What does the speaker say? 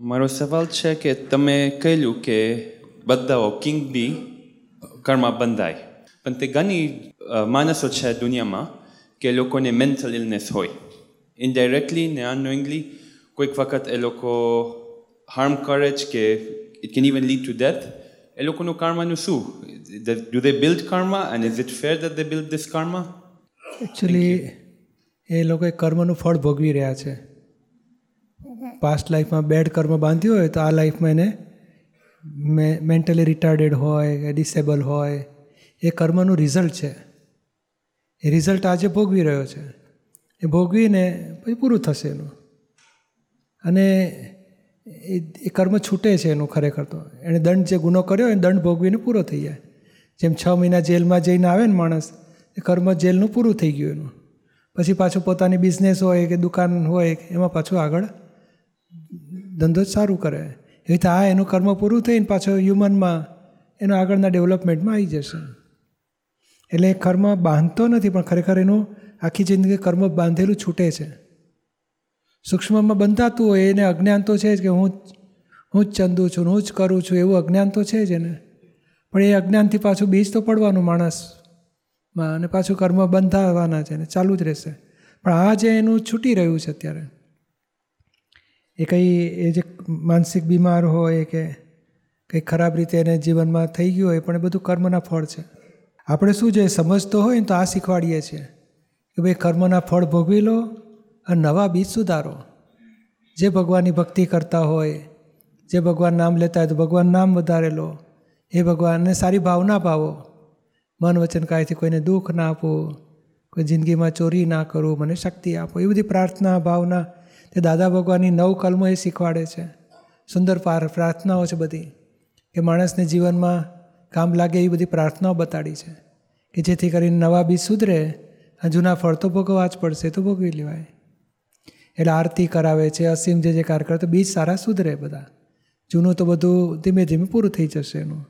મારો સવાલ છે કે તમે કહેલું કે બધાઓ કિંગ બી કર્મમાં બંધાય. પણ તે ઘણી માણસો છે દુનિયામાં કે લોકોને મેન્ટલ ઇલનેસ હોય. ઇનડાયરેક્ટલી ને અનનોઈંગલી કોઈક વખત એ લોકો હાર્મ કરે જ કે it can even lead to death એ લોકોનું કર્માનું શું? Do they build karma and is it fair that they build this karma actually એ લોકોએ કર્મનું ફળ ભોગવી રહ્યા છે. પાસ્ટ લાઈફમાં બેડ કર્મ બાંધ્યું હોય તો આ લાઈફમાં એને મેન્ટલી રિટાર્ડેડ હોય કે ડિસેબલ હોય, એ કર્મનું રિઝલ્ટ છે. એ રિઝલ્ટ આજે ભોગવી રહ્યો છે. એ ભોગવીને પછી પૂરું થશે એનું. અને એ એ કર્મ છૂટે છે એનું ખરેખર તો. એણે દંડ જે ગુનો કર્યો એ દંડ ભોગવીને પૂરો થઈ જાય. જેમ છ મહિના જેલમાં જઈને આવે ને માણસ, એ કર્મ જેલનું પૂરું થઈ ગયું એનું. પછી પાછું પોતાની બિઝનેસ હોય કે દુકાન હોય એમાં પાછું આગળ ધંધો જ સારું કરે. એ રીતે આ એનું કર્મ પૂરું થઈને પાછો હ્યુમનમાં એનો આગળના ડેવલપમેન્ટમાં આવી જશે. એટલે એ કર્મ બાંધતો નથી, પણ ખરેખર એનું આખી જિંદગી કર્મ બાંધેલું છૂટે છે. સૂક્ષ્મમાં બંધાતું હોય, એને અજ્ઞાન તો છે જ કે હું હું જ ચંદુ છું હું જ કરું છું, એવું અજ્ઞાન તો છે જ એને. પણ એ અજ્ઞાનથી પાછું બીજ તો પડવાનું માણસમાં અને પાછું કર્મ બંધાવાના છે ને ચાલુ જ રહેશે. પણ આ જે એનું છૂટી રહ્યું છે અત્યારે એ કંઈ, એ જે માનસિક બીમાર હોય કે કંઈ ખરાબ રીતે એને જીવનમાં થઈ ગયું હોય, પણ એ બધું કર્મના ફળ છે. આપણે શું છે સમજતો હોય ને તો આ શીખવાડીએ છીએ કે ભાઈ કર્મના ફળ ભોગવી લો અને નવા બીજ સુધારો. જે ભગવાનની ભક્તિ કરતા હોય, જે ભગવાન નામ લેતા હોય તો ભગવાન નામ વધારે લો. એ ભગવાનને સારી ભાવના પાવો. મન વચન કાયથી કોઈને દુઃખ ના આપો, કોઈ જિંદગીમાં ચોરી ના કરવું મને શક્તિ આપો. એ બધી પ્રાર્થના, ભાવના તે દાદા ભગવાનની નવ કલમો એ શીખવાડે છે. સુંદર પાર પ્રાર્થનાઓ છે બધી. કે માણસને જીવનમાં કામ લાગે એવી બધી પ્રાર્થનાઓ બતાડી છે કે જેથી કરીને નવા બીજ સુધરે જૂના ફળ તો ભોગવવા જ પડશે તો ભોગવી લેવાય. એટલે આરતી કરાવે છે, અસીમ જે જે કાર્ય કરે તો બીજ સારા સુધરે બધા. જૂનું તો બધું ધીમે ધીમે પૂરું થઈ જશે એનું.